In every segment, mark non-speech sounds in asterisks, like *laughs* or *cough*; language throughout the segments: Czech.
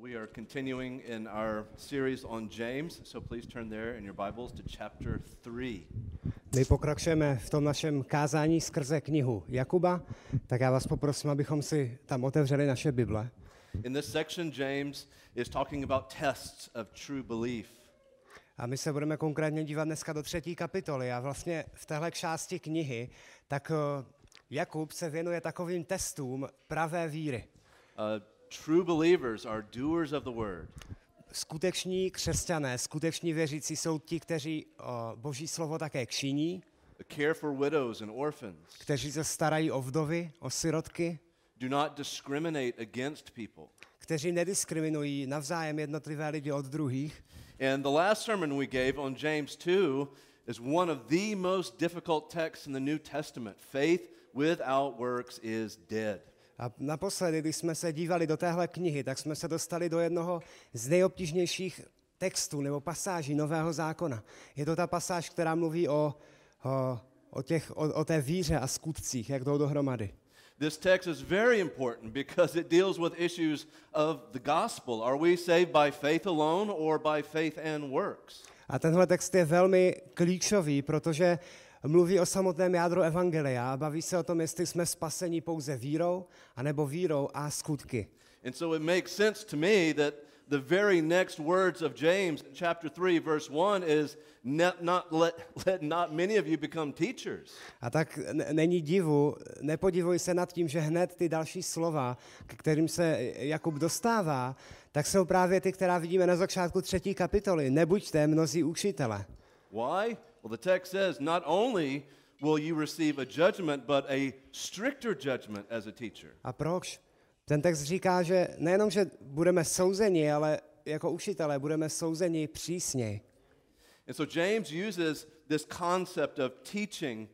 We are continuing in our series on James, so please turn there in your Bibles to chapter 3. My pokračujeme v tom našem kázání skrze knihu Jakuba, tak já vás poprosím, abychom si tam otevřeli naše Bible. In this section, James is talking about tests of true belief. A my se budeme konkrétně dívat dneska do třetí kapitoly a vlastně v téhle části knihy, tak eh, Jakub se věnuje takovým testům pravé víry. Uh, true believers are doers of the word. Skuteční křesťané, skuteční věřící jsou ti, kteří o, boží slovo také kšiní, care for widows and orphans, kteří se starají o vdovy, o sirotky, do not discriminate against people. kteří nediskriminují navzájem jednotlivé lidi od druhých. And the last sermon we gave on James 2 is one of the most difficult texts in the New Testament. Faith without works is dead. A naposledy, když jsme se dívali do téhle knihy, tak jsme se dostali do jednoho z nejobtížnějších textů nebo pasáží Nového zákona. Je to ta pasáž, která mluví o, o, o, těch, o, o té víře a skutcích, jak jdou dohromady. This text is very important because it deals with issues of the gospel. Are we saved by faith alone or by faith and works? A tenhle text je velmi klíčový, protože mluví o samotném jádru Evangelia a baví se o tom, jestli jsme spaseni pouze vírou, anebo vírou a skutky. And so it makes sense to me that the very next words of James, chapter 3, verse 1, is not, not let, let not many of you become teachers. A tak není divu, nepodivuj se nad tím, že hned ty další slova, k kterým se Jakub dostává, tak jsou právě ty, která vidíme na začátku třetí kapitoly. Nebuďte mnozí učitele. Why? Well, the text says not only will you receive a judgment, but a stricter judgment as a teacher. A proč? Ten text říká, že nejenom, že budeme souzeni, ale jako učitelé budeme souzeni přísněji. And so James uses this concept of teaching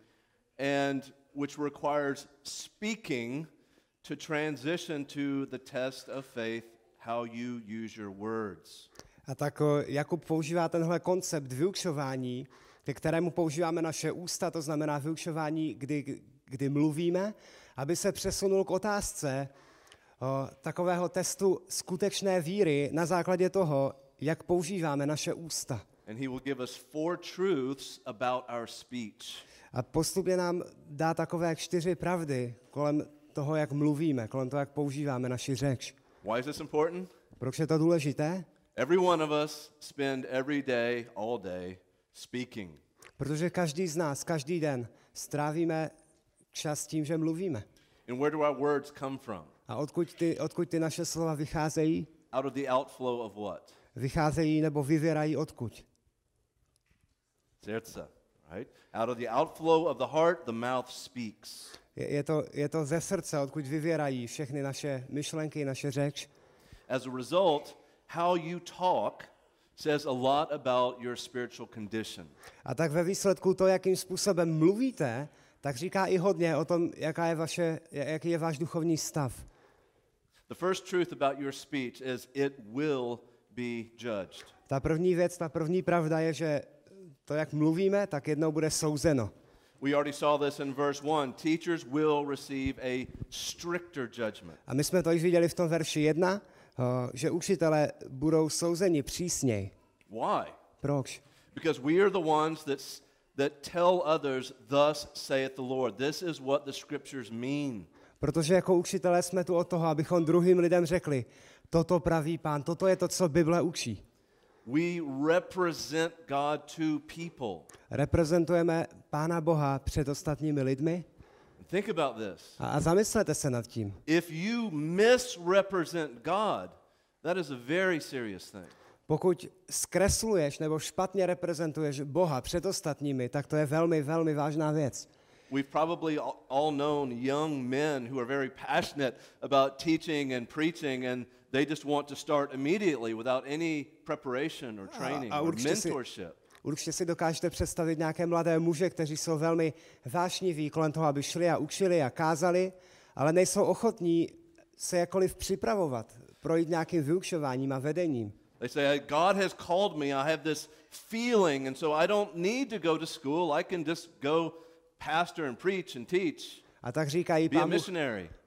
and which requires speaking to transition to the test of faith, how you use your words. A tak o, Jakub používá tenhle koncept vyučování, ke kterému používáme naše ústa, to znamená vyučování, kdy, kdy mluvíme, aby se přesunul k otázce o, takového testu skutečné víry na základě toho, jak používáme naše ústa. And he will give us four truths about our speech. A postupně nám dá takové čtyři pravdy kolem toho, jak mluvíme, kolem toho, jak používáme naši řeč. Why is this important? Proč je to důležité? Every one of us spend every day, all day, speaking. Protože každý z nás, každý den strávíme čas tím, že mluvíme. And where do our words come from? A odkud ty, odkud ty naše slova vycházejí? Out of the outflow of what? Vycházejí nebo vyvěrají odkud? Srdce, right? Out of the outflow of the heart, the mouth speaks. Je, je, to, je to ze srdce, odkud vyvěrají všechny naše myšlenky, naše řeč. As a result, how you talk says a lot about your spiritual condition. A tak ve výsledku to, jakým způsobem mluvíte, tak říká i hodně o tom, jaká je vaše, jaký je váš duchovní stav. The first truth about your speech is it will be judged. Ta první věc, ta první pravda je, že to, jak mluvíme, tak jednou bude souzeno. We already saw this in verse 1. Teachers will receive a stricter judgment. A my jsme to již viděli v tom verši 1, o, že učitelé budou souzeni přísněji. Why? Proč? Because we are the ones that, that tell others, thus saith the Lord. This is what the scriptures mean. Protože jako učitelé jsme tu od toho, abychom druhým lidem řekli, toto praví pán, toto je to, co Bible učí. We represent God to people. Reprezentujeme Pána Boha před ostatními lidmi Think about this. a, a zamyslete se nad tím. If you misrepresent God, that is a very serious thing. Pokud zkresluješ nebo špatně reprezentuješ Boha před ostatními, tak to je velmi, velmi vážná věc. We've probably all- known young men who are very passionate about teaching and preaching, and they just want to start immediately without any preparation or training a or určitě si- mentorship. Určitě si dokážete představit nějaké mladé muže, kteří jsou velmi vášniví kolem toho, aby šli a učili a kázali, ale nejsou ochotní se jakkoliv připravovat, projít nějakým vyučováním a vedením. They say, God has called me, I have this feeling, and so I don't need to go to school. I can just go pastor and preach and teach. A tak říkají, pán Bůh,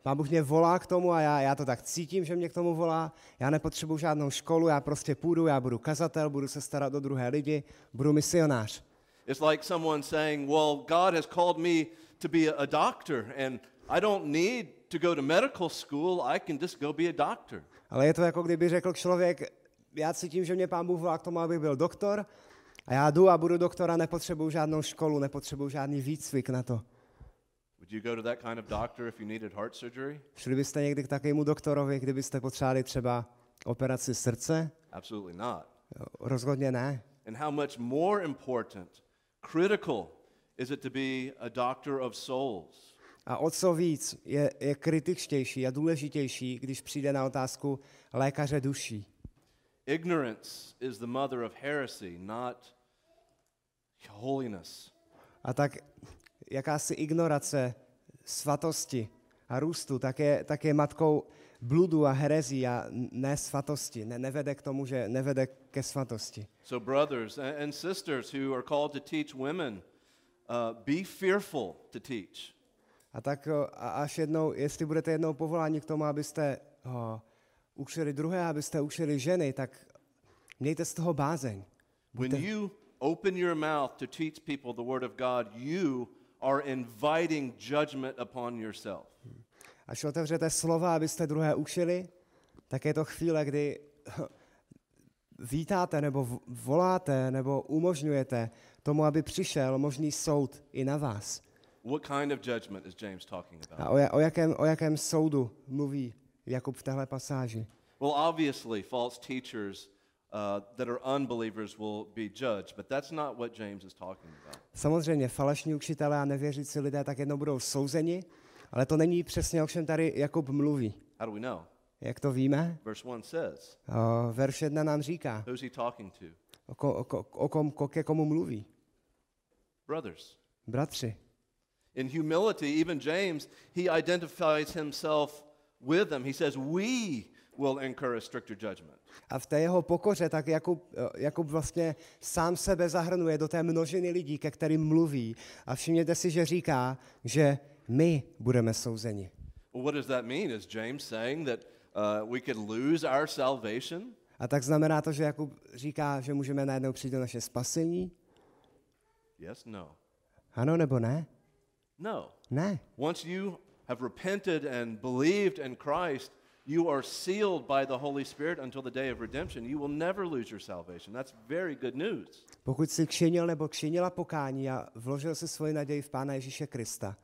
pán Bůh mě volá k tomu a já, já to tak cítím, že mě k tomu volá. Já nepotřebuji žádnou školu, já prostě půjdu, já budu kazatel, budu se starat o druhé lidi, budu misionář. It's like someone saying, Well, God has called me to be a doctor, and I don't need to go to medical school. I can just go be a doctor. Ale je to jako kdyby řekl člověk, já cítím, že mě pán Bůh volá k tomu, abych byl doktor, a já jdu a budu doktora, nepotřebuji žádnou školu, nepotřebuji žádný výcvik na to. Would you go to that kind of doctor if you needed heart surgery? Šli byste někdy k takovému doktorovi, kdybyste potřebovali třeba operaci srdce? Absolutely not. Rozhodně ne. And how much more important, critical, is it to be a doctor of souls? A o co víc je, je kritičtější a důležitější, když přijde na otázku lékaře duší. Ignorance is the mother of heresy, not holiness. A tak jakási ignorace svatosti a růstu, tak je, tak je matkou bludu a herezí a ne svatosti. Ne, nevede k tomu, že nevede ke svatosti. So, brothers and sisters who are called to teach women, uh, be fearful to teach. A tak a až jednou, jestli budete jednou povoláni k tomu, abyste o, učili druhé, abyste učili ženy, tak mějte z toho bázeň. When you open your mouth to teach people the Word of God, you are inviting judgment upon yourself. Až otevřete slova, abyste druhé učili, tak je to chvíle, kdy *laughs* vítáte nebo voláte nebo umožňujete tomu, aby přišel možný soud i na vás. What kind of judgment is James talking about? A o, o, jakém, o jakém soudu mluví Jakub v téhle pasáži? Well, obviously, false teachers uh, that are unbelievers will be judged, but that's not what James is talking about. Samozřejmě falešní učitelé a nevěřící lidé tak jednou budou souzeni, ale to není přesně o čem tady Jakub mluví. How do we know? Jak to víme? Verse 1 says, O, verš 1 nám říká, Who's he talking to? o, ko, o, ko, o kom, ko, ke komu mluví. Brothers. Bratři. In humility, even James, he identifies himself with them. He says, We will incur a stricter judgment. A v té jeho pokoře tak Jakub, Jakub vlastně sám sebe zahrnuje do té množiny lidí, ke kterým mluví. A všimněte si, že říká, že my budeme souzeni. Well, what does that mean? Is James saying that uh, we could lose our salvation? A tak znamená to, že Jakub říká, že můžeme najednou přijít do naše spasení? Yes, no. Ano nebo ne? No. Ne. Once you have repented and believed in Christ, you are sealed by the Holy Spirit until the day of redemption. You will never lose your salvation. That's very good news. Pokud jsi kšinil nebo kšinila pokání a vložil si svoji naději v Pána Ježíše Krista,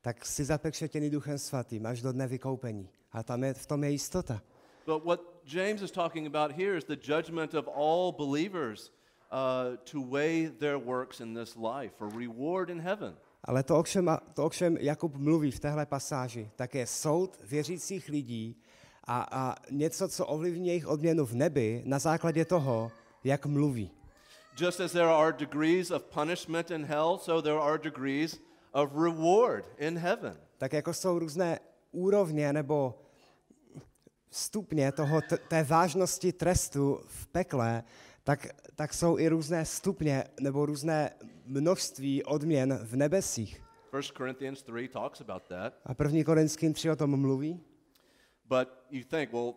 tak jsi zapekšetěný Duchem Svatým až do dne vykoupení. A tam je, v tom je jistota. But what James is talking about here is the judgment of all believers uh, to weigh their works in this life for reward in heaven. Ale to, o čem, to, o čem Jakub mluví v téhle pasáži, tak je soud věřících lidí a, a něco, co ovlivní jejich odměnu v nebi na základě toho, jak mluví. Just as there are degrees of punishment in hell, so there are degrees of reward in heaven. Tak jako jsou různé úrovně nebo stupně toho, t- té vážnosti trestu v pekle, tak, tak jsou i různé stupně nebo různé množství odměn v nebesích. 1 Corinthians 3 talks about that. A první Korinským 3 o tom mluví. But you think, well,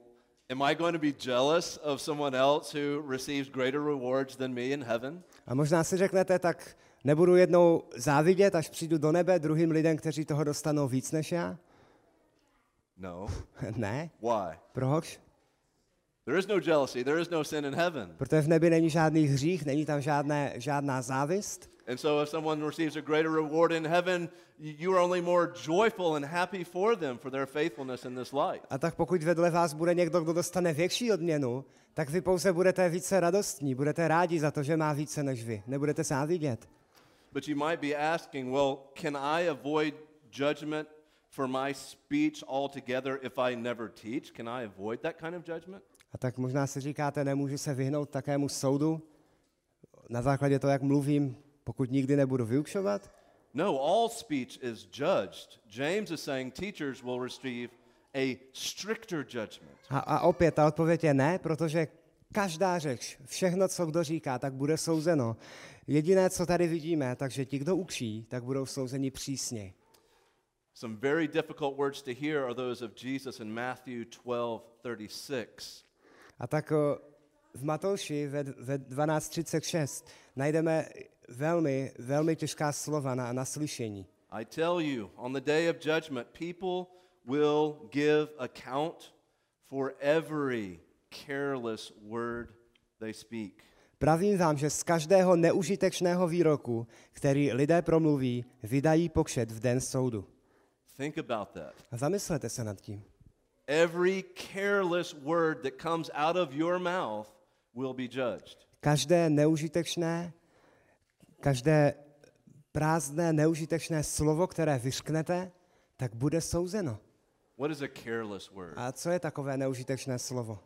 am I going to be jealous of someone else who receives greater rewards than me in heaven? A možná si řeknete, tak nebudu jednou závidět, až přijdu do nebe druhým lidem, kteří toho dostanou víc než já? No. *laughs* ne. Why? Proč? There is no jealousy, there is no sin in heaven. Protože v nebi není žádný hřích, není tam žádné, žádná závist. And so if someone receives a greater reward in heaven, you are only more joyful and happy for them for their faithfulness in this life. A tak pokud vedle vás bude někdo, kdo dostane větší odměnu, tak vy pouze budete více radostní, budete rádi za to, že má více než vy. Nebudete závidět. But you might be asking, well, can I avoid judgment for my speech altogether if I never teach? Can I avoid that kind of judgment? A tak možná si říkáte, nemůžu se vyhnout takému soudu na základě toho, jak mluvím, pokud nikdy nebudu vyučovat? No, all speech is judged. James is saying teachers will receive a stricter judgment. A, a opět ta odpověď je ne, protože každá řeč, všechno, co kdo říká, tak bude souzeno. Jediné, co tady vidíme, takže ti, kdo učí, tak budou souzeni přísně. Some very difficult words to hear are those of Jesus in Matthew 12:36. A tak v Matouši ve, ve 12.36 najdeme velmi, velmi těžká slova na, na slyšení. I tell you, on the day of judgment, people will give account for every careless word they speak. Pravím vám, že z každého neužitečného výroku, který lidé promluví, vydají pokšet v den soudu. Think about that. A zamyslete se nad tím. Every careless word that comes out of your mouth will be judged. Každé neužitečné, každé prázdné, neužitečné slovo, které vyšknete, tak bude souzeno. What is a careless word? A co je takové neužitečné slovo?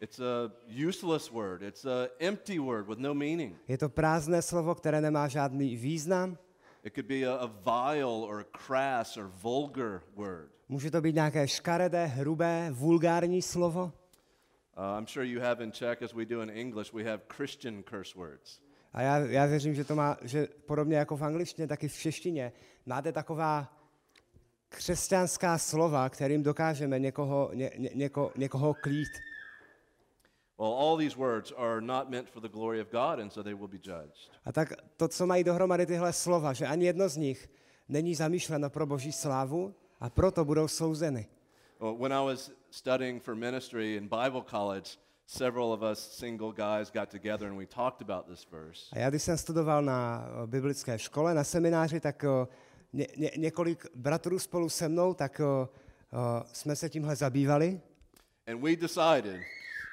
It's a useless word. It's a empty word with no meaning. Je to prázdné slovo, které nemá žádný význam. It could be a, a vile or crass or vulgar word. Může to být nějaké škaredé, hrubé, vulgární slovo. Uh, I'm sure you have in Czech, as we do in English, we have Christian curse words. A já, já věřím, že to má, že podobně jako v angličtině, tak i v češtině máte taková křesťanská slova, kterým dokážeme někoho, ně, ně, něko, někoho klít. Well, all these words are not meant for the glory of God, and so they will be judged. A tak to, co mají dohromady tyhle slova, že ani jedno z nich není zamýšleno pro boží slávu a proto budou souzeny. Well, when I was studying for ministry in Bible college, several of us single guys got together and we talked about this verse. A já, když jsem studoval na o, biblické škole, na semináři, tak o, ně, ně, několik bratrů spolu se mnou, tak o, jsme se tímhle zabývali. And we decided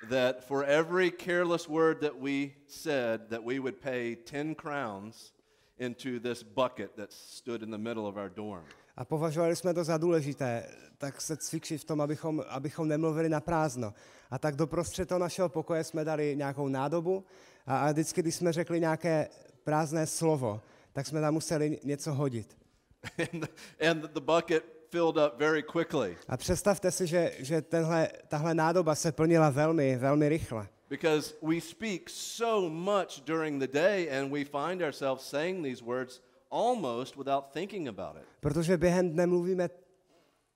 that for every careless word that we said, that we would pay 10 crowns into this bucket that stood in the middle of our dorm. A považovali jsme to za důležité, tak se cvičit v tom, abychom, abychom nemluvili na prázdno. A tak doprostřed toho našeho pokoje jsme dali nějakou nádobu a, a vždycky, když jsme řekli nějaké prázdné slovo, tak jsme tam museli něco hodit. *laughs* and, the, and the bucket filled up very quickly A představte si, že, že tenhle, tahle nádoba se plnila velmi, velmi rychle. because we speak so much during the day and we find ourselves saying these words almost without thinking about it. Protože během dne mluvíme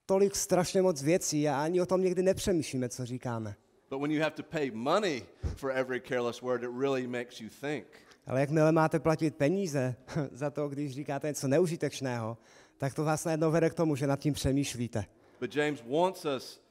tolik strašně moc věcí a ani o tom někdy nepřemýšlíme, co říkáme. But when you have to pay money for every careless word, it really makes you think. Ale jakmile máte platit peníze *laughs* za to, když říkáte něco neužitečného, tak to vás najednou vede k tomu, že nad tím přemýšlíte. But James wants us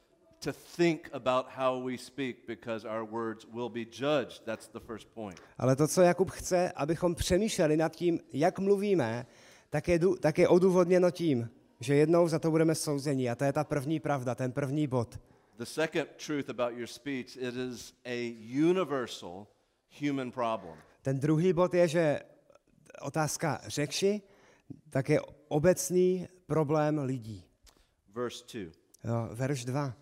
to think about how we speak because our words will be judged. That's the first point. Ale to, co Jakub chce, abychom přemýšleli nad tím, jak mluvíme, tak je, tak je odůvodněno tím, že jednou za to budeme souzení. A to je ta první pravda, ten první bod. The second truth about your speech it is a universal human problem. Ten druhý bod je, že otázka řeči, tak je obecný problém lidí. Verse 2. Jo, verš 2.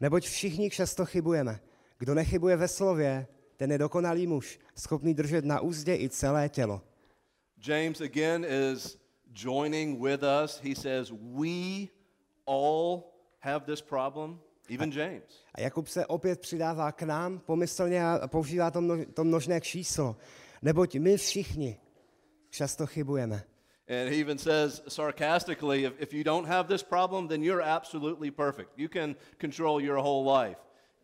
Neboť všichni často chybujeme. Kdo nechybuje ve slově, ten je dokonalý muž, schopný držet na úzdě i celé tělo. James again is joining with us. He says, We all have this problem, even James. A Jakub se opět přidává k nám pomyslně a používá to, mno, to množné číslo. Neboť my všichni často chybujeme. And he even says sarcastically, if, if you don't have this problem, then you're absolutely perfect. You can control your whole life,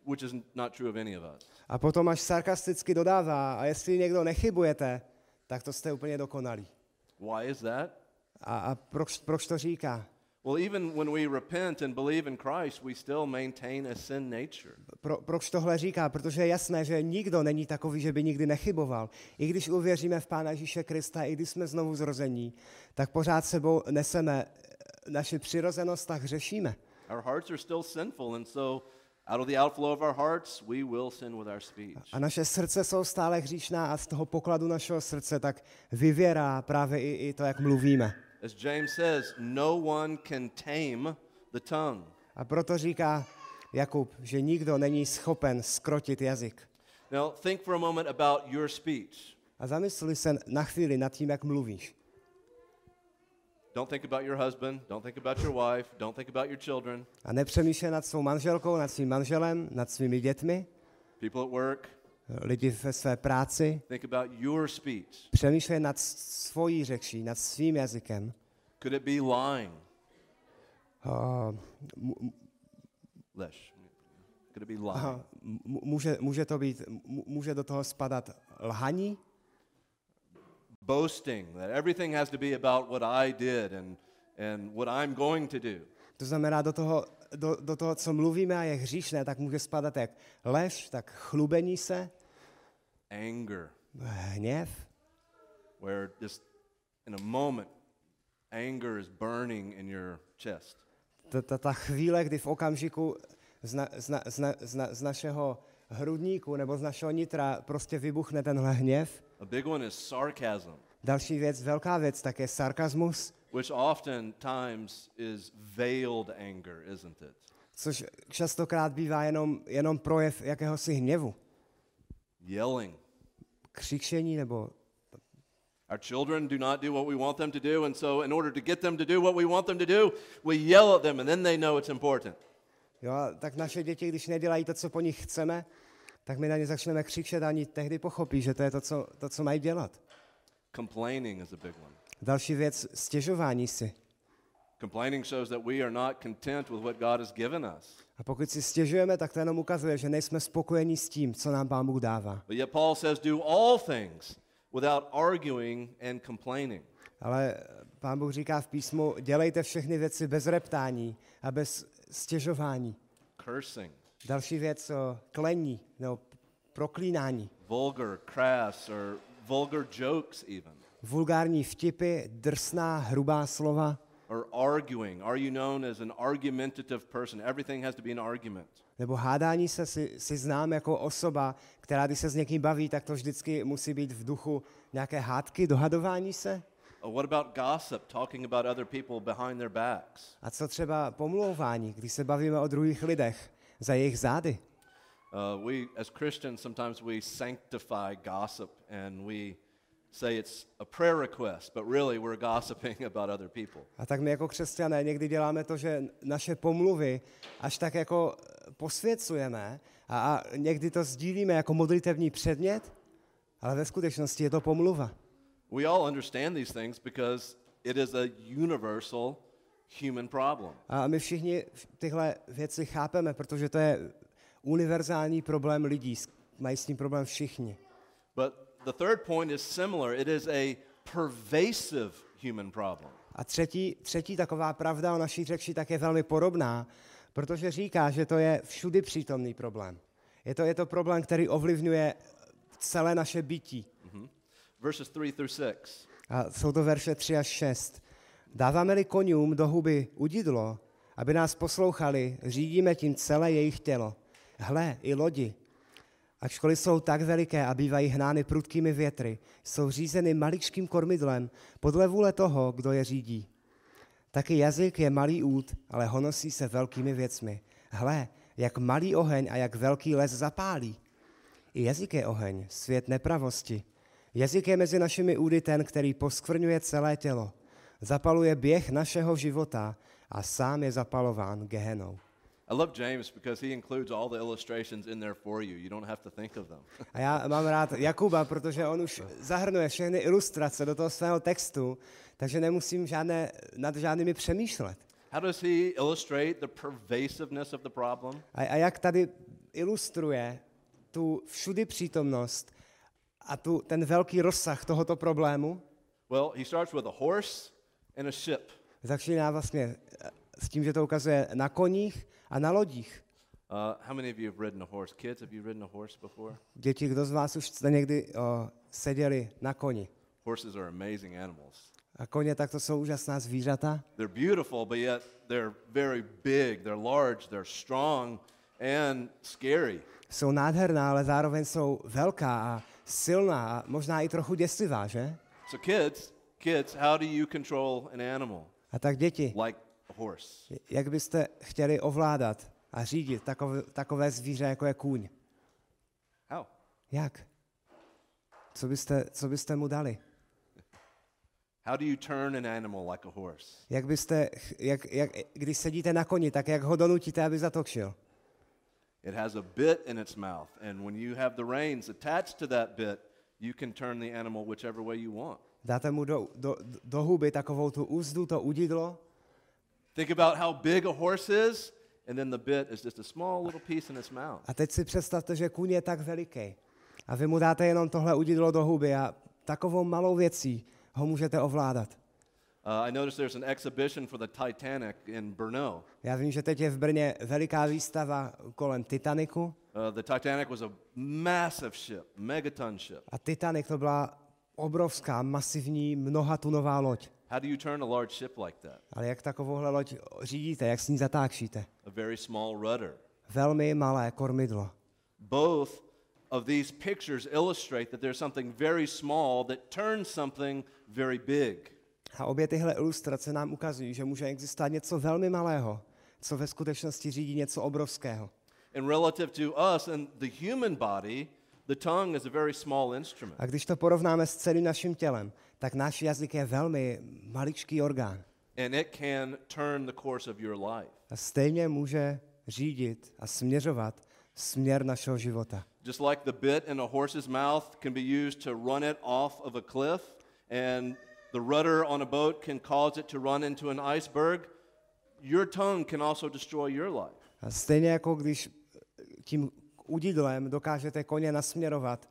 which is not true of any of us. A potom až sarkasticky dodává, a jestli někdo nechybujete, tak to jste úplně dokonalí. Why is that? A, a proč, proč to říká? Well, even when we repent and believe in Christ, we still maintain a sin nature. Pro, proč tohle říká? Protože je jasné, že nikdo není takový, že by nikdy nechyboval. I když uvěříme v Pána Ježíše Krista, i když jsme znovu zrození, tak pořád sebou neseme eh, naši přirozenost, tak hřešíme. Our hearts are still sinful, and so out of the outflow of our hearts, we will sin with our speech. A naše srdce jsou stále hříšná a z toho pokladu našeho srdce tak vyvěrá právě i, i to, jak mluvíme. As James says, no one can tame the tongue. A proto říká Jakub, že nikdo není schopen skrotit jazyk. Now, think for a moment about your speech. A zamysli se na chvíli nad tím, jak mluvíš. Don't think about your husband. Don't think about your wife. Don't think about your children, A nepřemýšlej nad svou manželkou, nad svým manželem, nad svými dětmi, people at work. lidi ve své práci. Think about your speech. Přemýšlej nad svojí řečí, nad svým jazykem. Could it be lying? Uh, Lesh. Could it be lying? mu- může, může, to být, může do toho spadat lhaní, Boasting, that everything has to be about what I did and, and what I'm going to do. to znamená do toho, do, do toho, co mluvíme a je hříšné, tak může spadat jak lež, tak chlubení se, Anger, hněv, where just in a moment, anger is burning in your chest. ta, ta, ta chvíle, kdy v okamžiku z, na, z, na, z, na, z, na, z našeho hrudníku nebo z našeho nitra prostě vybuchne tenhle hněv. A big one is sarcasm, Další věc, velká věc, tak je sarkazmus, which oftentimes is veiled anger, isn't it? což častokrát bývá jenom, jenom projev jakéhosi hněvu. Yelling. Křičení nebo Our children do not do what we want them to do, and so in order to get them to do what we want them to do, we yell at them, and then they know it's important. jo, tak naše děti, když nedělají to, co po nich chceme, tak my na ně začneme křičet a oni tehdy pochopí, že to je to, co, to, co mají dělat. Complaining is a big one. Další věc, stěžování si. Complaining shows that we are not content with what God has given us. A pokud si stěžujeme, tak to jenom ukazuje, že nejsme spokojení s tím, co nám Pán Bůh dává. But yet Paul says, do all things without arguing and complaining. Ale Pán Bůh říká v písmu, dělejte všechny věci bez reptání a bez stěžování. Cursing, Další věc, o klení nebo proklínání. vulgar, crass, or vulgar jokes, even. Vulgární vtipy, drsná, hrubá slova, Or arguing. Are you known as an argumentative person? Everything has to be an argument. nebo hádání se si, si znám jako osoba, která když se s někým baví, tak to vždycky musí být v duchu nějaké hádky, dohadování se. Uh, what about gossip, talking about other people behind their backs? A co třeba pomlouvání, když se bavíme o druhých lidech za jejich zády. Uh, we, as Christians, sometimes we sanctify gossip and we say it's a prayer request, but really we're *laughs* gossiping about other people. A tak my jako křesťané někdy děláme to, že naše pomluvy až tak jako posvěcujeme a, a někdy to sdílíme jako modlitevní předmět, ale ve skutečnosti je to pomluva. We all understand these things because it is a universal human problem. A my všichni tyhle věci chápeme, protože to je univerzální problém lidí. Mají s tím problém všichni. But the third point is similar. It is a pervasive human problem. A třetí, třetí taková pravda o naší řeči tak je velmi podobná, protože říká, že to je všudy přítomný problém. Je to, je to problém, který ovlivňuje celé naše bytí. Verses 3 through 6. A jsou to verše 3 až 6. Dáváme-li konňům do huby udidlo, aby nás poslouchali, řídíme tím celé jejich tělo. Hle, i lodi, ačkoliv jsou tak veliké a bývají hnány prudkými větry, jsou řízeny maličkým kormidlem podle vůle toho, kdo je řídí. Taky jazyk je malý út, ale honosí se velkými věcmi. Hle, jak malý oheň a jak velký les zapálí. I jazyk je oheň, svět nepravosti. Jazyk je mezi našimi údy ten, který poskvrňuje celé tělo. Zapaluje běh našeho života a sám je zapalován gehenou. I love James because he includes all the illustrations in there for you. You don't have to think of them. A já mám rád Jakuba, protože on už zahrnuje všechny ilustrace do toho svého textu, takže nemusím žádné, nad žádnými přemýšlet. How does he illustrate the pervasiveness of the problem? A, a jak tady ilustruje tu všudy přítomnost a tu, ten velký rozsah tohoto problému, Well, he starts with a horse and a ship. začíná vlastně eh, s tím, že to ukazuje na koních a na lodích. Uh, how many of you have ridden a horse? Kids, have you ridden a horse before? Děti, kdo z vás už jste někdy o, seděli na koni? Horses are amazing animals. A koně tak to jsou úžasná zvířata. They're beautiful, but yet they're very big, they're large, they're strong, and scary. Jsou nádherná, ale zároveň jsou velká a silná a možná i trochu děsivá, že? So, kids, kids, how do you control an animal A tak děti, like a horse? jak byste chtěli ovládat a řídit takové, takové zvíře, jako je kůň? How? Jak? Co byste, co byste mu dali? How do you turn an animal like a horse? Jak byste, jak, jak, když sedíte na koni, tak jak ho donutíte, aby zatokšil? It has a bit in its mouth, and when you have the reins attached to that bit, you can turn the animal whichever way you want. Dáte mu do, do, do huby takovou tu úzdu, to udidlo Think about how big a horse is, and then the bit is just a small little piece in its mouth. A teď si představte, že kůň je tak veliký. A vy mu dáte jenom tohle udidlo do huby a takovou malou věcí ho můžete ovládat. Uh, I noticed there's an exhibition for the Titanic in Brno. Já vím, že teď je v Brně veliká výstava kolem Titaniku. Uh, the Titanic was a massive ship, megaton ship. A Titanic to byla obrovská, masivní, mnohatunová loď. How do you turn a large ship like that? Ale jak takovouhle loď řídíte, jak s ní zatákšíte? A very small rudder. Velmi malé kormidlo. Both of these pictures illustrate that there's something very small that turns something very big. A obě tyhle ilustrace nám ukazují, že může existovat něco velmi malého, co ve skutečnosti řídí něco obrovského. And relative to us and the human body, a very small instrument. A když to porovnáme s celým naším tělem, tak náš jazyk je velmi maličký orgán. And it can turn the course of your life. A stejně může řídit a směřovat směr našeho života. Just like the bit in a horse's mouth can be used to run it off of a cliff, and the rudder on a boat can cause it to run into an iceberg, your tongue can also destroy your life. A stejně jako když tím udidlem dokážete koně nasměrovat,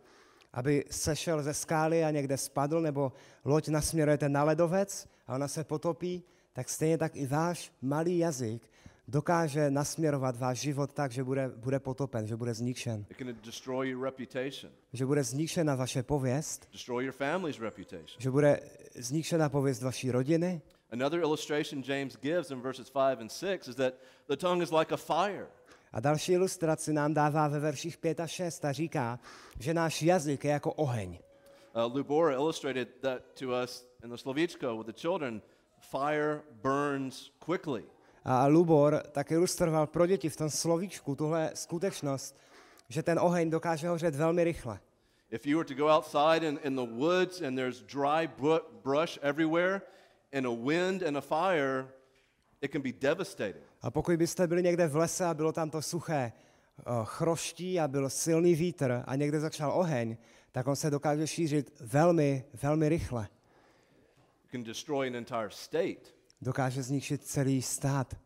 aby sešel ze skály a někde spadl, nebo loď nasměrujete na ledovec a ona se potopí, tak stejně tak i váš malý jazyk dokáže nasměrovat váš život tak, že bude, bude potopen, že bude zničen. Že bude zničena vaše pověst, že bude zničena pověst vaší rodiny. Another illustration James gives in verses 5 and 6 is that the tongue is like a fire. A další ilustraci nám dává ve verších 5 a 6 a říká, že náš jazyk je jako oheň. Uh, Lubora illustrated that to us in the Slovíčko with the children. Fire burns quickly. A Lubor tak ilustroval pro děti v tom slovíčku tuhle skutečnost, že ten oheň dokáže hořet velmi rychle. If you were to go outside in, in the woods and there's dry bru- brush everywhere, and a wind and a fire, it can be devastating. A pokud byste byli někde v lese a bylo tam to suché eh, chroští a byl silný vítr a někde začal oheň, tak on se dokáže šířit velmi, velmi rychle. Dokáže zničit celý stát.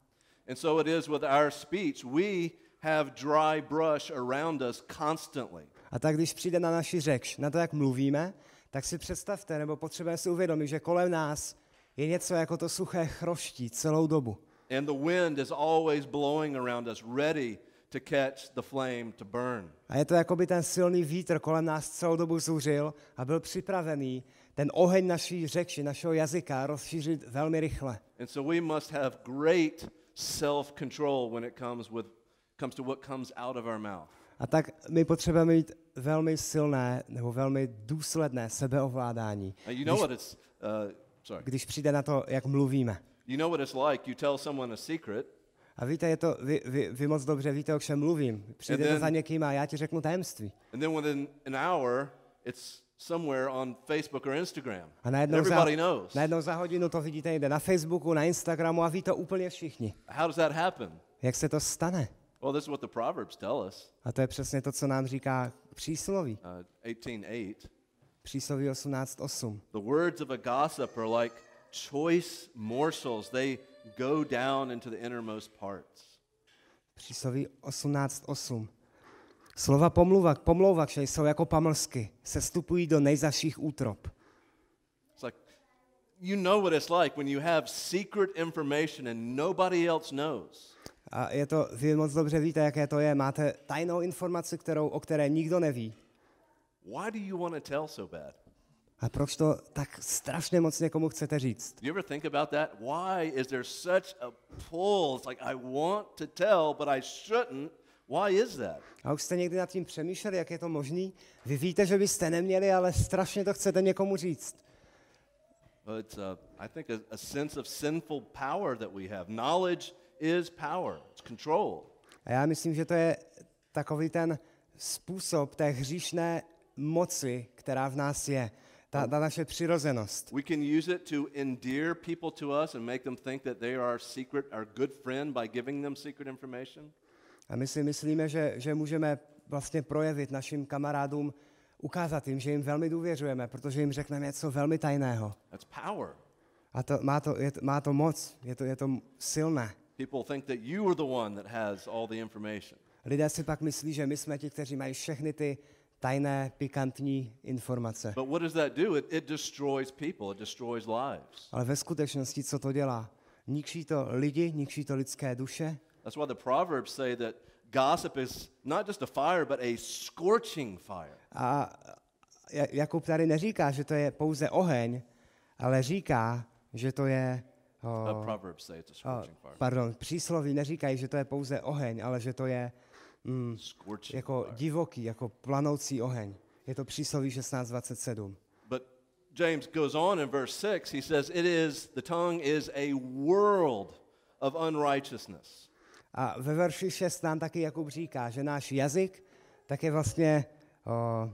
And so it is with our speech. We have dry brush around us constantly. A tak když přijde na naši řeč, na to, jak mluvíme, tak si představte, nebo potřebujeme si uvědomit, že kolem nás je něco jako to suché chroští celou dobu. And the wind is always blowing around us, ready to catch the flame to burn. A je to jako by ten silný vítr kolem nás celou dobu zuřil a byl připravený ten oheň naší řeči, našeho jazyka rozšířit velmi rychle. And so we must have great self-control when it comes with comes to what comes out of our mouth. A tak my potřebujeme mít velmi silné nebo velmi důsledné sebeovládání, Now, you know what it's uh, sorry. když přijde na to, jak mluvíme. You know what it's like. You tell someone a secret, A víte, je to, vy, vy, vy moc dobře víte, o čem mluvím. Přijdete then- za někým a já ti řeknu tajemství. and then within an hour, it's somewhere on Facebook or Instagram. A najednou za, Everybody knows. najednou za hodinu to vidíte někde na Facebooku, na Instagramu a ví to úplně všichni. How does that happen? Jak se to stane? Well, this is what the Proverbs tell us. A to je přesně to, co nám říká přísloví. Uh, 18:8. Přísloví 18.8. The words of a gossip are like choice morsels. They go down into the innermost parts. Přísloví 18.8. Slova pomluvak, pomlouvače jsou jako pamlsky, se stupují do nejzaších útrop. It's like you know what it's like when you have secret information and nobody else knows. A je to, vy moc dobře víte, jaké to je. Máte tajnou informaci, kterou, o které nikdo neví. Why do you want to tell so bad? A proč to tak strašně moc někomu chcete říct? You ever think about that? Why is there such a pull? It's like I want to tell, but I shouldn't. Why is that? A už jste někdy nad tím přemýšleli, jak je to možný? Vy víte, že byste neměli, ale strašně to chcete někomu říct. Well, it's, uh, I think, a, a sense of sinful power that we have. Knowledge is power, it's control. A já myslím, že to je takový ten způsob té hříšné moci, která v nás je. Ta, ta naše přirozenost. We can use it to endear people to us and make them think that they are our secret, our good friend by giving them secret information. A my si myslíme, že, že můžeme vlastně projevit našim kamarádům, ukázat jim, že jim velmi důvěřujeme, protože jim řekneme něco velmi tajného. That's power. A to, má, to, je, má to moc, je to, je to silné. People think that you are the one that has all the information. Lidé si pak myslí, že my jsme ti, kteří mají všechny ty tajné, pikantní informace. But what does that do? It, it destroys people, it destroys lives. Ale ve skutečnosti, co to dělá? Ničí to lidi, ničí to lidské duše. That's why the Proverbs say that gossip is not just a fire, but a scorching fire. A Ja- Jakub tady neříká, že to je pouze oheň, ale říká, že to je... O, o, pardon, přísloví neříkají, že to je pouze oheň, ale že to je mm, jako divoký, jako planoucí oheň. Je to přísloví 16.27. But James goes on in verse 6. He says, It is, the tongue is a world of unrighteousness. A ve verši 6 nám taky Jakub říká, že náš jazyk tak je vlastně o,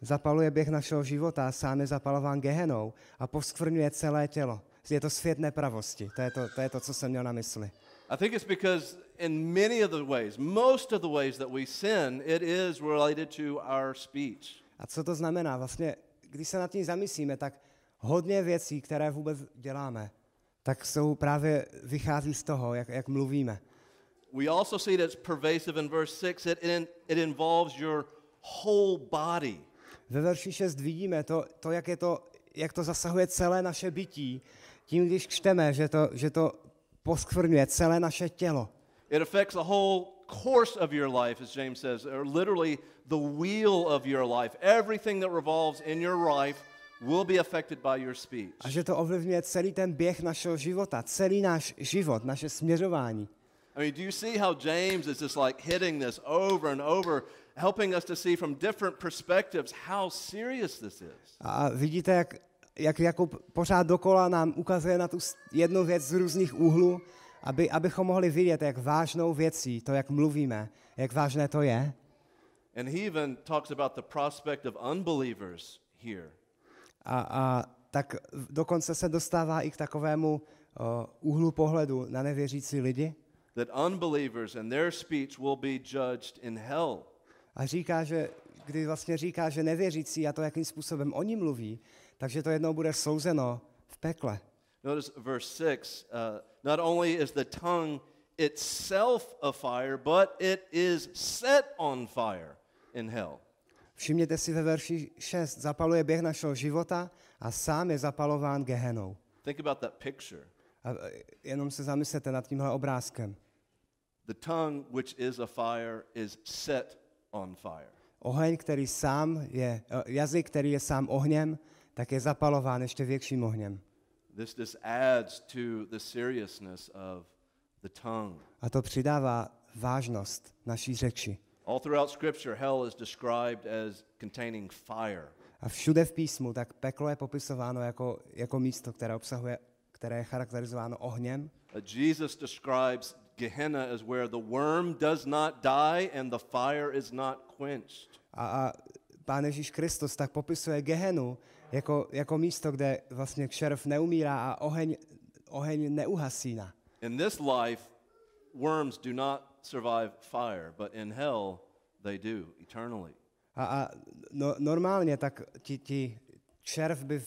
zapaluje běh našeho života sám je zapalován gehenou a poskvrňuje celé tělo. Je to svět nepravosti. To je to, to, je to co jsem měl na mysli. I think it's because in many of the ways, most of the ways that we sin, it is related to our speech. A co to znamená? Vlastně, když se nad tím zamyslíme, tak hodně věcí, které vůbec děláme, tak jsou právě, vychází z toho, jak, jak mluvíme. We also see that it's pervasive in verse 6. It, in, it involves your whole body. Ve verši 6 vidíme to, to, jak, je to, jak to zasahuje celé naše bytí, tím, když čteme, že to, že to poskvrňuje celé naše tělo. It affects the whole course of your life, as James says, or literally the wheel of your life. Everything that revolves in your life will be affected by your speech. A že to ovlivňuje celý ten běh našeho života, celý náš život, naše směřování. I mean, do you see how James is just like hitting this over and over, helping us to see from different perspectives how serious this is? A vidíte, jak, jak Jakub pořád dokola nám ukazuje na tu jednu věc z různých úhlů, aby, abychom mohli vidět, jak vážnou věcí to, jak mluvíme, jak vážné to je. And he even talks about the prospect of unbelievers here. A, a tak dokonce se dostává i k takovému o, úhlu pohledu na nevěřící lidi That unbelievers and their speech will be judged in hell. a říká, že kdy vlastně říká, že nevěřící a to, jakým způsobem oni mluví, takže to jednou bude souzeno v pekle. Notice verse 6 uh, not only is the tongue itself a fire, but it is set on fire in hell. Všimněte si ve verši 6, zapaluje běh našeho života a sám je zapalován gehenou. Think about that picture. A e, jenom se zamyslete nad tímhle obrázkem. The tongue, which is a fire, is set on fire. Oheň, který sám je, e, jazyk, který je sám ohněm, tak je zapalován ještě větším ohněm. This just adds to the seriousness of the tongue. A to přidává vážnost naší řeči. All throughout Scripture, hell is described as containing fire. A všude v písmu, tak peklo je popisováno jako, jako místo, které obsahuje, které je charakterizováno ohněm. Jesus describes Gehenna as where the worm does not die and the fire is not quenched. A, a Pán Ježíš Kristus tak popisuje Gehenu jako, jako místo, kde vlastně kšerv neumírá a oheň, oheň neuhasíná. In this life, worms do not survive fire, but in hell, they do eternally. A, a no, normálně tak ti, ti červ by,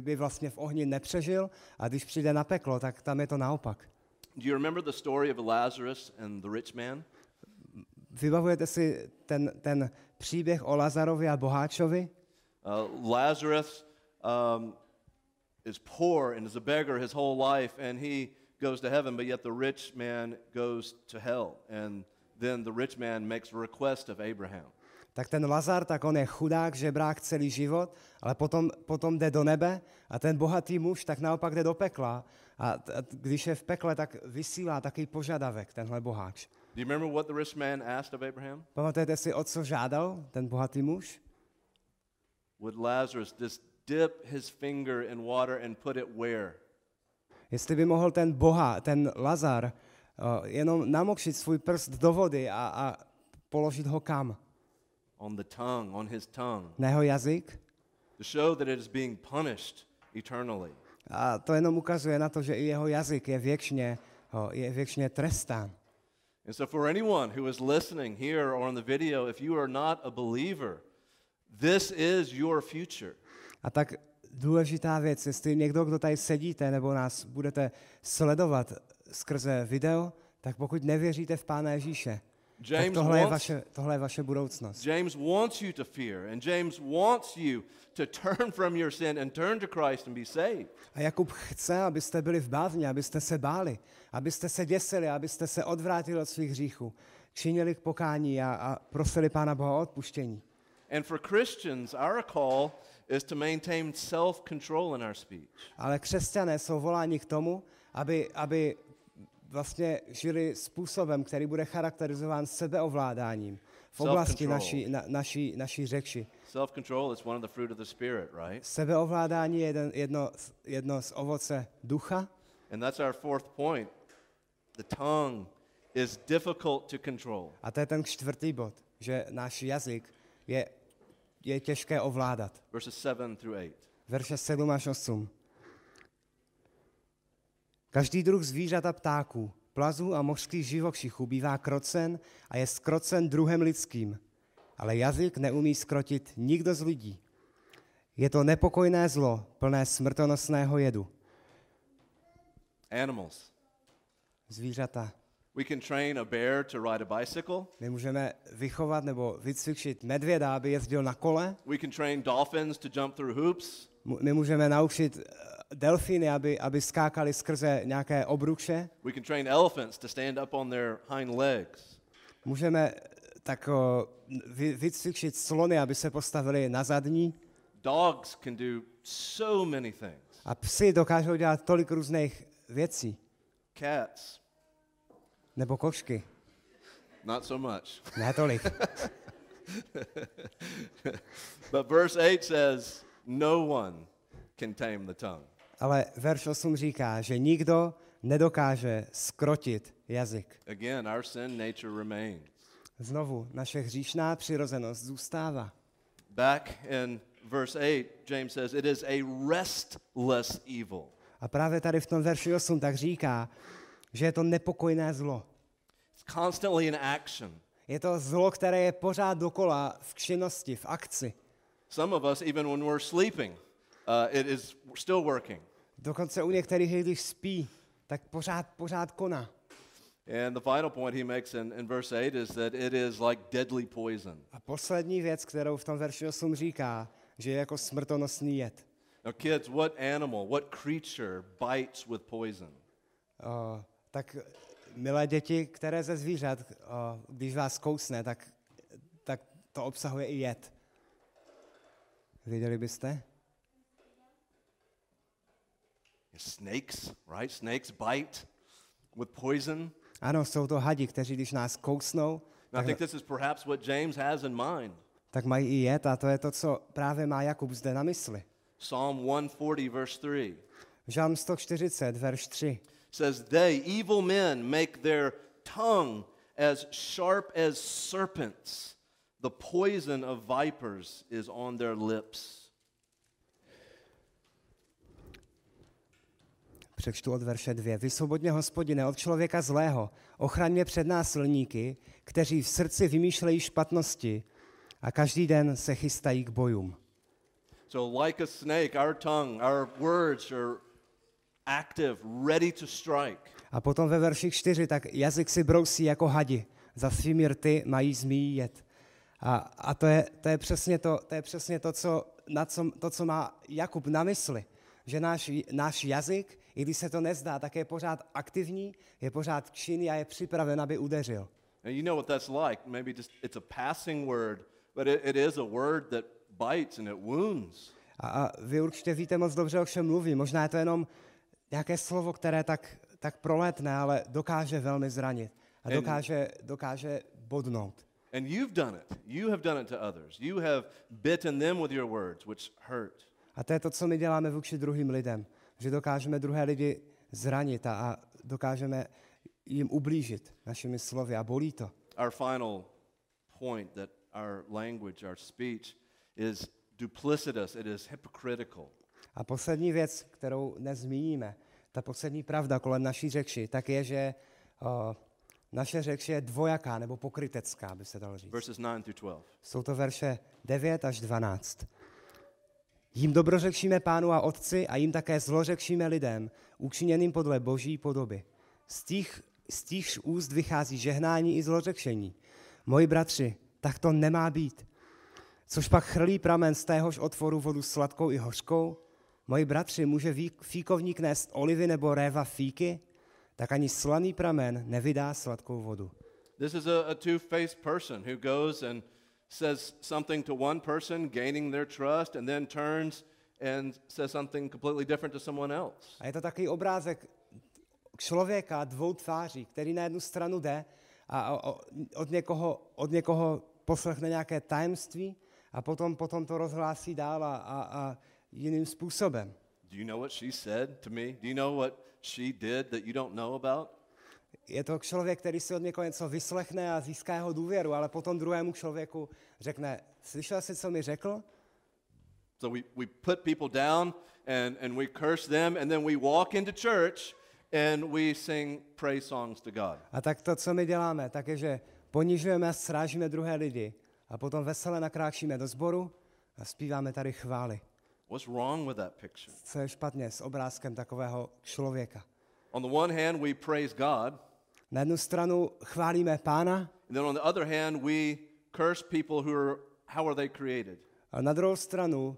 by vlastně v ohni nepřežil a když přijde na peklo, tak tam je to naopak. Do you remember the story of Lazarus and the rich man? Vybavujete si ten, ten příběh o Lazarovi a boháčovi? Uh, Lazarus um, is poor and is a beggar his whole life, and he goes to heaven, but yet the rich man goes to hell. And then the rich man makes a request of Abraham. Tak ten Lazar, tak on je chudák, žebrák celý život, ale potom, potom jde do nebe a ten bohatý muž tak naopak jde do pekla a, t- a t- když je v pekle, tak vysílá takový požadavek, tenhle boháč. Do you remember what the rich man asked of Abraham? Pamatujete si, o co žádal ten bohatý muž? Would Lazarus just dip his finger in water and put it where? Jestli by mohl ten boha, ten Lazar, uh, jenom namokšit svůj prst do vody a, a položit ho kam? On the tongue, on his tongue, Na jeho jazyk? to show that it is being punished eternally. A to jenom ukazuje na to, že i jeho jazyk je věčně, uh, je věčně trestán. And so, for anyone who is listening here or on the video, if you are not a believer, this is your future. A tak důležitá věc, jestli někdo, kdo tady sedíte nebo nás budete sledovat skrze video, tak pokud nevěříte v Pána Ježíše, tak James tohle je, wants, vaše, tohle je vaše budoucnost. James wants you to fear, and James wants you to turn from your sin and turn to Christ and be saved. A Jakub chce, abyste byli v bávně, abyste se báli, abyste se děsili, abyste se odvrátili od svých hříchů, činili k pokání a, a prosili Pána Boha o odpuštění. And for Christians, our call is to maintain self control in our speech. Ale křesťané jsou voláni k tomu, aby, aby vlastně žili způsobem, který bude charakterizován sebeovládáním v oblasti Self-control. naší, na, naší, naší řeči. Self control is one of the fruit of the Spirit, right? Sebeovládání je jeden, jedno, jedno z ovoce ducha And that's our fourth point. The tongue is difficult to control. a to je ten čtvrtý bod, že náš jazyk je, je těžké ovládat. Verses 7 through 8. Verše 7 až 8. Každý druh zvířat a ptáků, plazů a mořských živočichů bývá krocen a je skrocen druhem lidským. Ale jazyk neumí skrotit nikdo z lidí. Je to nepokojné zlo, plné smrtonosného jedu. Animals. Zvířata. We can train a bear to ride a bicycle. My můžeme vychovat nebo vycvičit medvěda, aby jezdil na kole. We can train dolphins to jump through hoops. My můžeme naučit eh, delfíny, aby, aby skákali skrze nějaké obruče. We can train elephants to stand up on their hind legs. Můžeme eh, tak vy, vycvičit slony, aby se postavili na zadní. Dogs can do so many things. A psy dokážou dělat tolik různých věcí. Cats, Nebo kočky. not so much. Ne tolik. *laughs* But verse 8 says, No one can tame the tongue. Ale verš 8 říká, že nikdo nedokáže skrotit jazyk. Again, our sin nature remains. Znovu, naše hříšná přirozenost zůstává. Back in verse 8, James says, It is a restless evil. A právě tady v tom verši 8 tak říká, že je to nepokojné zlo. It's constantly in action. Je to zlo, které je pořád dokola v činnosti, v akci. Some of us, even when we're sleeping, uh, it is still working. Dokonce u některých, když spí, tak pořád, pořád koná. And the final point he makes in, in verse 8 is that it is like deadly poison. A poslední věc, kterou v tom verši 8 říká, že je jako smrtonosný jed. Now, kids, what animal, what creature bites with poison? O, tak milé děti, které ze zvířat, o, když vás kousne, tak, tak to obsahuje i jed. Věděli byste? Snakes, right? Snakes bite with poison. Ano, jsou to hadi, kteří když nás kousnou, I tak, think this is perhaps what James has in mind. tak mají i jed a to je to, co právě má Jakub zde na mysli. Psalm 140, verse 3 Žalm 140, verš 3. says, They, evil men, make their tongue as sharp as serpents. The poison of vipers is on their lips. Přečtu od verše 2. Vysvobodně, hospodine, od člověka zlého, ochraň mě před násilníky, kteří v srdci vymýšlejí špatnosti a každý den se chystají k bojům. So, like a snake, our tongue, our words are active, ready to strike. A potom ve verši 4, tak jazyk si brousí jako hadi, za svými rty mají zmíjí jet. A, a to, je, to, je přesně to, to je přesně to, co, na co, to, co má Jakub na mysli. Že náš, náš jazyk, i když se to nezdá, tak je pořád aktivní, je pořád činný a je připraven, aby udeřil. And you know what that's like. Maybe just it's a passing word, but it, it is a word that bites and it wounds. A, a vy určitě víte moc dobře, o čem mluvím. Možná je to jenom nějaké slovo, které tak, tak proletne, ale dokáže velmi zranit. A dokáže, dokáže bodnout. And you've done it. You have done it to others. You have bitten them with your words, which hurt. A to je to, co my děláme vůči druhým lidem. Že dokážeme druhé lidi zranit a, a dokážeme jim ublížit našimi slovy a bolí to. Our final point that our language, our speech, is duplicitous, it is hypocritical. A poslední věc, kterou nezmíníme, ta poslední pravda kolem naší řeči, tak je, že o, naše řeč je dvojaká nebo pokrytecká, by se dalo říct. Verses 9 through 12. Jsou to verše 9 až 12. Jím dobrořekšíme pánu a otci a jim také zlořekšíme lidem, učiněným podle boží podoby. Z těch, z těchž úst vychází žehnání i zlořekšení. Moji bratři, tak to nemá být. Což pak chrlí pramen z téhož otvoru vodu sladkou i hořkou? Moji bratři, může fíkovník nést olivy nebo réva fíky? Tak ani slaný pramen nevydá sladkou vodu. This is a, a two faced person who goes and says something to one person, gaining their trust, and then turns and says something completely different to someone else. A je to takový obrázek člověka dvou tváří, který na jednu stranu jde a od někoho, od někoho poslechne nějaké tajemství a potom, potom to rozhlásí dál a, a, a jiným způsobem. Do you know what she said to me? Do you know what she did that you don't know about? Je to člověk, který si od někoho něco vyslechne a získá jeho důvěru, ale potom druhému člověku řekne, slyšel jsi, co mi řekl? So we, we put people down and, and we curse them, and then we walk into church and we sing praise songs to God. A tak to, co my děláme, tak je, že ponižujeme a srážíme druhé lidi a potom vesele nakráčíme do sboru a zpíváme tady chvály. What's wrong with that picture? Co je špatně s obrázkem takového člověka? On the one hand, we praise God, Na jednu stranu chválíme pána, and then on the other hand, we curse people who are, how are they created? a na druhou stranu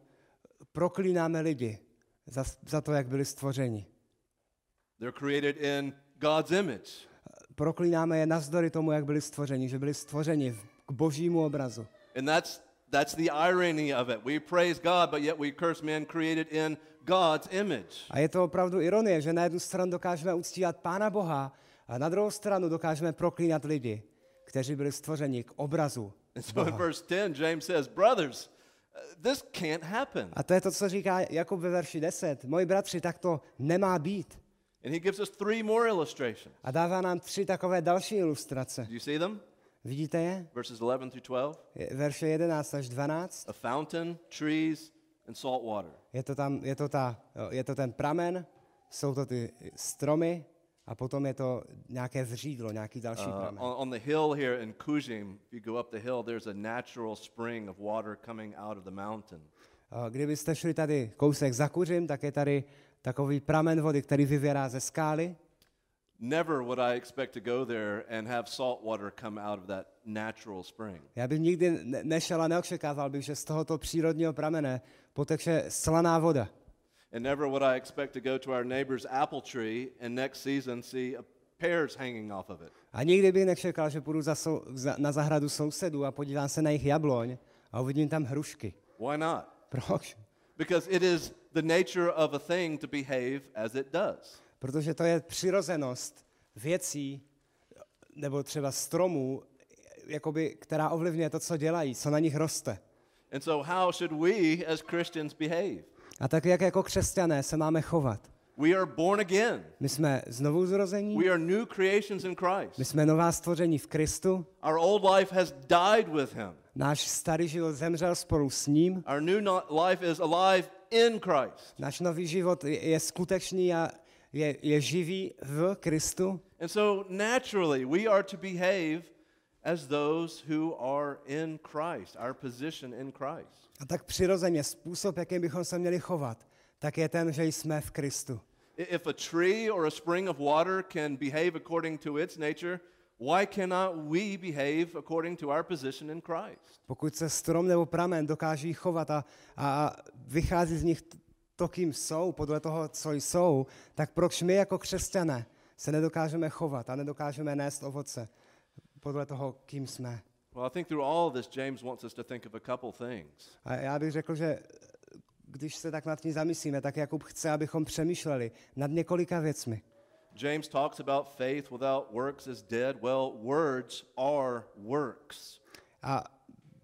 proklínáme lidi za, za to, jak byli stvořeni. They're created in God's image. Proklínáme je navzdory tomu, jak byli stvořeni, že byli stvořeni k božímu obrazu. And that's, that's the irony of it. We praise God, but yet we curse men created in God's image. A je to opravdu ironie, že na jednu stranu dokážeme uctívat Pána Boha a na druhou stranu dokážeme proklínat lidi, kteří byli stvořeni k obrazu. And so in verse 10, James says, Brothers, uh, this can't happen. A to je to, co říká Jakub ve verši 10. Moji bratři, tak to nemá být. And he gives us three more illustrations. A dává nám tři takové další ilustrace. Do you see them? Vidíte je? Verses 11 through 12. Je- Verše 11 až 12. A fountain, trees, and salt water. Je to, tam, je, to ta, je to ten pramen, jsou to ty stromy a potom je to nějaké vřídlo, nějaký další Uh, pramen. on, on the hill here in Kujim, if you go up the hill, there's a natural spring of water coming out of the mountain. A Kdybyste šli tady kousek za kuřím, tak je tady takový pramen vody, který vyvěrá ze skály. Never would I expect to go there and have salt water come out of that natural spring. Já bych nikdy ne- nešel a neočekával bych, že z tohoto přírodního pramene poteče slaná voda. And never would I expect to go to our neighbor's apple tree and next season see a pears hanging off of it. A nikdy bych nečekal, že půjdu za sou, za, na zahradu sousedů a podívám se na jejich jabloň a uvidím tam hrušky. Why not? Proč? Because it is the nature of a thing to behave as it does. Protože to je přirozenost věcí nebo třeba stromů, jakoby, která ovlivňuje to, co dělají, co na nich roste. And so, how should we as Christians behave? A tak jak jako křesťané se máme chovat? We are born again. My jsme znovu zrození, We are new creations in Christ. my jsme nová stvoření v Kristu, Our old life has died with him. náš starý život zemřel spolu s ním, Our new no- life is alive in Christ. náš nový život je, je skutečný a je, je živý v Kristu. And so, naturally, we are to behave as those who are in Christ, our position in Christ. A tak přirozeně způsob, jakým bychom se měli chovat, tak je ten, že jsme v Kristu. If a tree or a spring of water can behave according to its nature, why cannot we behave according to our position in Christ? Pokud se strom nebo pramen dokáží chovat a, a vychází z nich to, kým jsou, podle toho, co jsou, tak proč my jako křesťané se nedokážeme chovat a nedokážeme nést ovoce podle toho, kým jsme? Well, I think through all this, James wants us to think of a couple things. A já bych řekl, že když se tak nad tím zamyslíme, tak Jakub chce, abychom přemýšleli nad několika věcmi. James talks about faith without works is dead. Well, words are works. A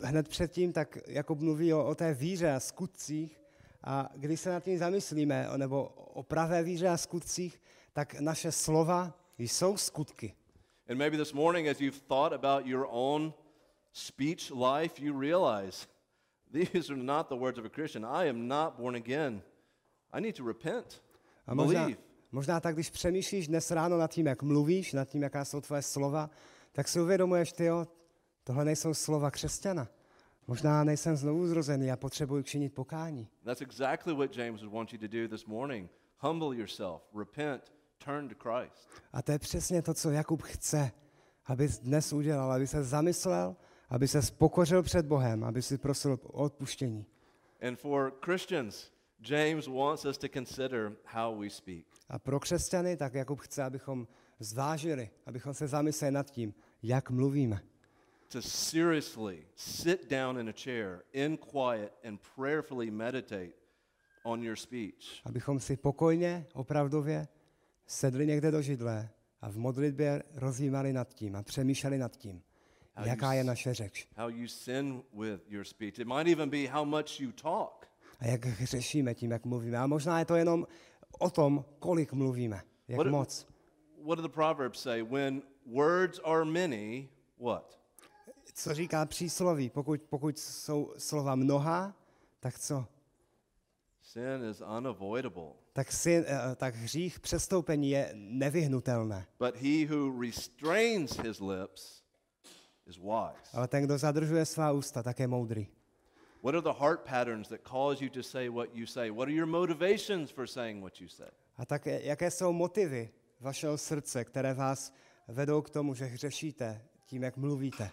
hned předtím tak Jakub mluví o, o té víře a skutcích. A když se nad tím zamyslíme, nebo o pravé víře a skutcích, tak naše slova jsou skutky. And maybe this morning, as you've thought about your own speech life, you realize *laughs* these are not the words of a Christian. I am not born again. I need to repent, A možná, believe. možná tak, když přemýšlíš dnes ráno nad tím, jak mluvíš, nad tím, jaká jsou tvoje slova, tak si uvědomuješ, ty jo, tohle nejsou slova křesťana. Možná nejsem znovu zrozený a potřebuji činit pokání. That's exactly what James would want you to do this morning. Humble yourself, repent, turn to Christ. A to je přesně to, co Jakub chce, aby dnes udělal, aby se zamyslel, aby se spokořil před Bohem, aby si prosil o odpuštění. And for Christians, James wants us to consider how we speak. A pro křesťany tak Jakub chce, abychom zvážili, abychom se zamysleli nad tím, jak mluvíme. To seriously sit down in a chair in quiet and prayerfully meditate on your speech. Abychom si pokojně, opravdově sedli někde do židle a v modlitbě rozjímali nad tím a přemýšleli nad tím, How jaká you je naše řeč. How you sin with your speech. It might even be how much you talk. A jak hřešíme tím, jak mluvíme. A možná je to jenom o tom, kolik mluvíme, jak What- moc. What do the Proverbs say? When words are many, what? Co říká přísloví? Pokud, pokud jsou slova mnoha, tak co? Sin is unavoidable. Tak, si, eh, tak hřích přestoupení je nevyhnutelné. But he who restrains his lips is wise. Ale ten, kdo zadržuje svá ústa, tak je moudrý. What are the heart patterns that cause you to say what you say? What are your motivations for saying what you say? A tak eh, jaké jsou motivy vašeho srdce, které vás vedou k tomu, že hřešíte tím, jak mluvíte?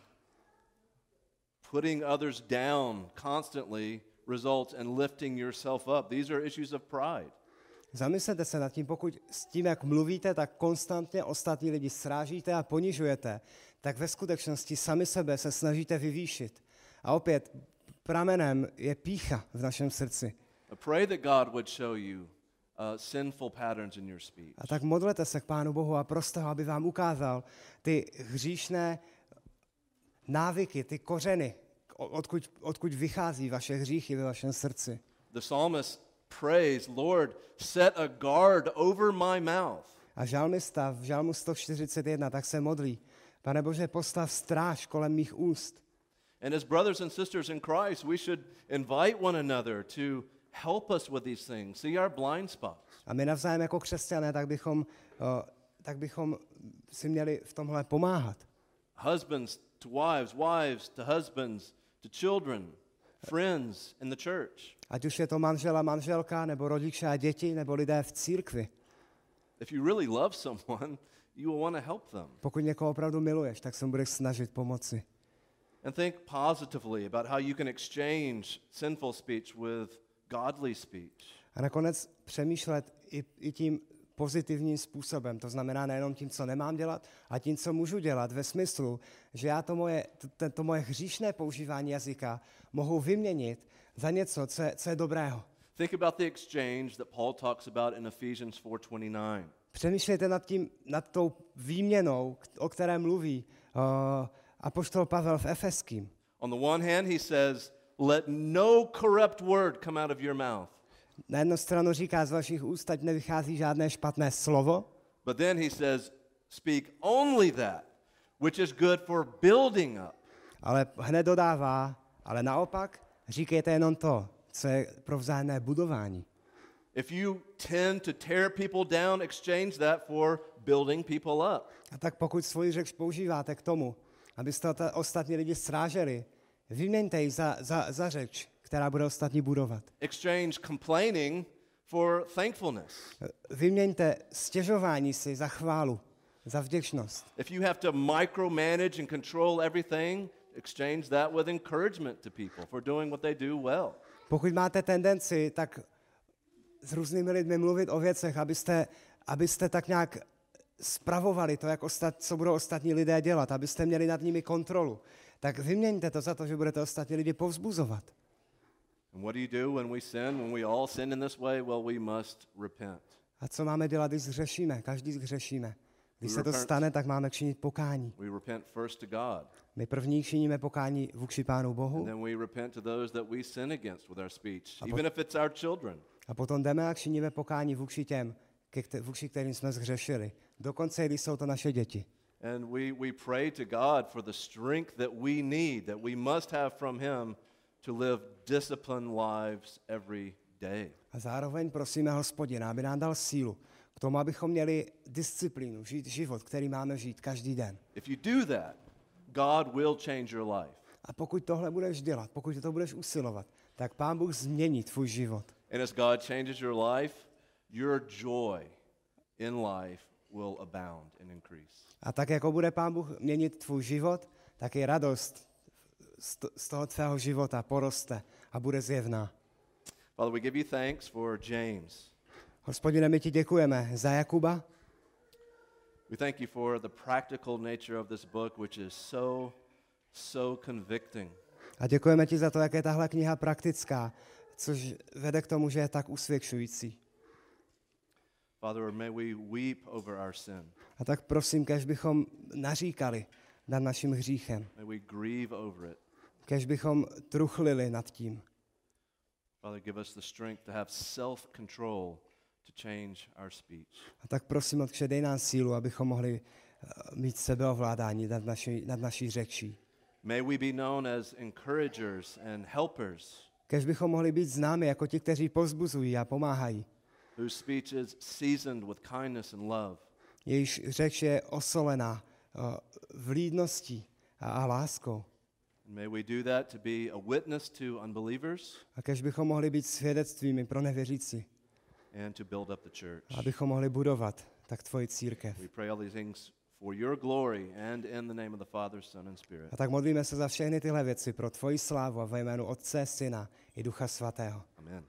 Putting others down constantly results in lifting yourself up. These are issues of pride. Zamyslete se nad tím, pokud s tím, jak mluvíte, tak konstantně ostatní lidi srážíte a ponižujete, tak ve skutečnosti sami sebe se snažíte vyvýšit. A opět, pramenem je pícha v našem srdci. A tak modlete se k Pánu Bohu a proste ho, aby vám ukázal ty hříšné návyky, ty kořeny, odkud, odkud vychází vaše hříchy ve vašem srdci. The psalmist prays, Lord, set a guard over my mouth. A žalmista v žalmu 141 tak se modlí, Pane Bože, postav stráž kolem mých úst. And as brothers and sisters in Christ, we should invite one another to help us with these things, see our blind spots. A my navzájem jako křesťané, tak bychom, o, tak bychom si měli v tomhle pomáhat. Husbands to wives, wives to husbands, to children, friends in the church. Ať už je to manžela, manželka, nebo rodiče a děti, nebo lidé v církvi. If you really love someone, you will want to help them. Pokud někoho opravdu miluješ, tak se mu budeš snažit pomoci. And think positively about how you can exchange sinful speech with godly speech. A nakonec přemýšlet i, i tím pozitivním způsobem. To znamená nejenom tím, co nemám dělat, a tím, co můžu dělat ve smyslu, že já to moje, to, to moje hříšné používání jazyka mohu vyměnit za něco, co je, co je dobrého. Think about the exchange that Paul talks about in Ephesians 4:29. Přemýšlejte nad, tím, nad tou výměnou, o které mluví uh, apoštol Pavel v Efeským. On the one hand, he says, "Let no corrupt word come out of your mouth." Na jednu stranu říká, z vašich úst ať nevychází žádné špatné slovo, But then he says, "Speak only that which is good for building up." ale hned dodává, ale naopak říkejte jenom to, co je pro vzájemné budování. If you tend to tear people down, exchange that for building people up. A tak pokud svoji řeč používáte k tomu, abyste ta- ostatní lidi sráželi, vyměňte ji za, za, za řeč, která bude ostatní budovat. Exchange complaining for thankfulness. Vyměňte stěžování si za chválu, za vděčnost. If you have to micromanage and control everything, exchange that with encouragement to people for doing what they do well. Pokud máte tendenci tak s různými lidmi mluvit o věcech, abyste, abyste tak nějak spravovali to, jak ostat, co budou ostatní lidé dělat, abyste měli nad nimi kontrolu, tak vyměňte to za to, že budete ostatní lidi povzbuzovat. And what do you do when we sin? When we all sin in this way? Well, we must repent. A co máme dělat, když zhřešíme? Každý zhřešíme. Když se to stane, tak máme činit pokání. My první činíme pokání vůči Pánu Bohu a potom jdeme a činíme pokání vůči těm, vůči kterým jsme zhřešili. Dokonce, když jsou to naše děti. And we, we pray to God for the strength that we need, that we must have from Him to live disciplined lives every day. A zároveň prosíme Hospodina, aby nám dal sílu k tomu, abychom měli disciplínu, žít život, který máme žít každý den. If you do that, God will change your life. A pokud tohle budeš dělat, pokud to budeš usilovat, tak Pán Bůh změní tvůj život. And as God changes your life, your joy in life will abound and increase. A tak jako bude Pán Bůh měnit tvůj život, tak i radost z to- z toho tvého života poroste a bude zjevná. Father, we give you thanks for James. Hospodine, my ti děkujeme za Jakuba, We thank you for the practical nature of this book, which is so, so convicting. A děkujeme ti za to, jak je tahle kniha praktická, což vede k tomu, že je tak usvědčující. Father, may we weep over our sin. A tak prosím, kež bychom naříkali nad naším hříchem, May we grieve over it. Kež bychom truchlili nad tím. Father, give us the strength to have self control to change our speech. A tak prosím, Otče, dej nám sílu, abychom mohli eh, mít sebeovládání nad naší, nad naší řečí. May we be known as encouragers and helpers Kež bychom mohli být známi jako ti, kteří pozbuzují a pomáhají. whose speech is seasoned with kindness and love. Jejíž řeč je osolená eh, vlídností a, a láskou. May we do that to be a witness to unbelievers A kež bychom mohli být svědectvími pro nevěřící. and to build up the church. Abychom mohli budovat tak tvoji církev. We pray all these things for your glory and in the name of the Father, Son, and Spirit. A tak modlíme se za všechny tyhle věci pro tvoji slávu a ve jménu Otce, Syna i Ducha Svatého. Amen.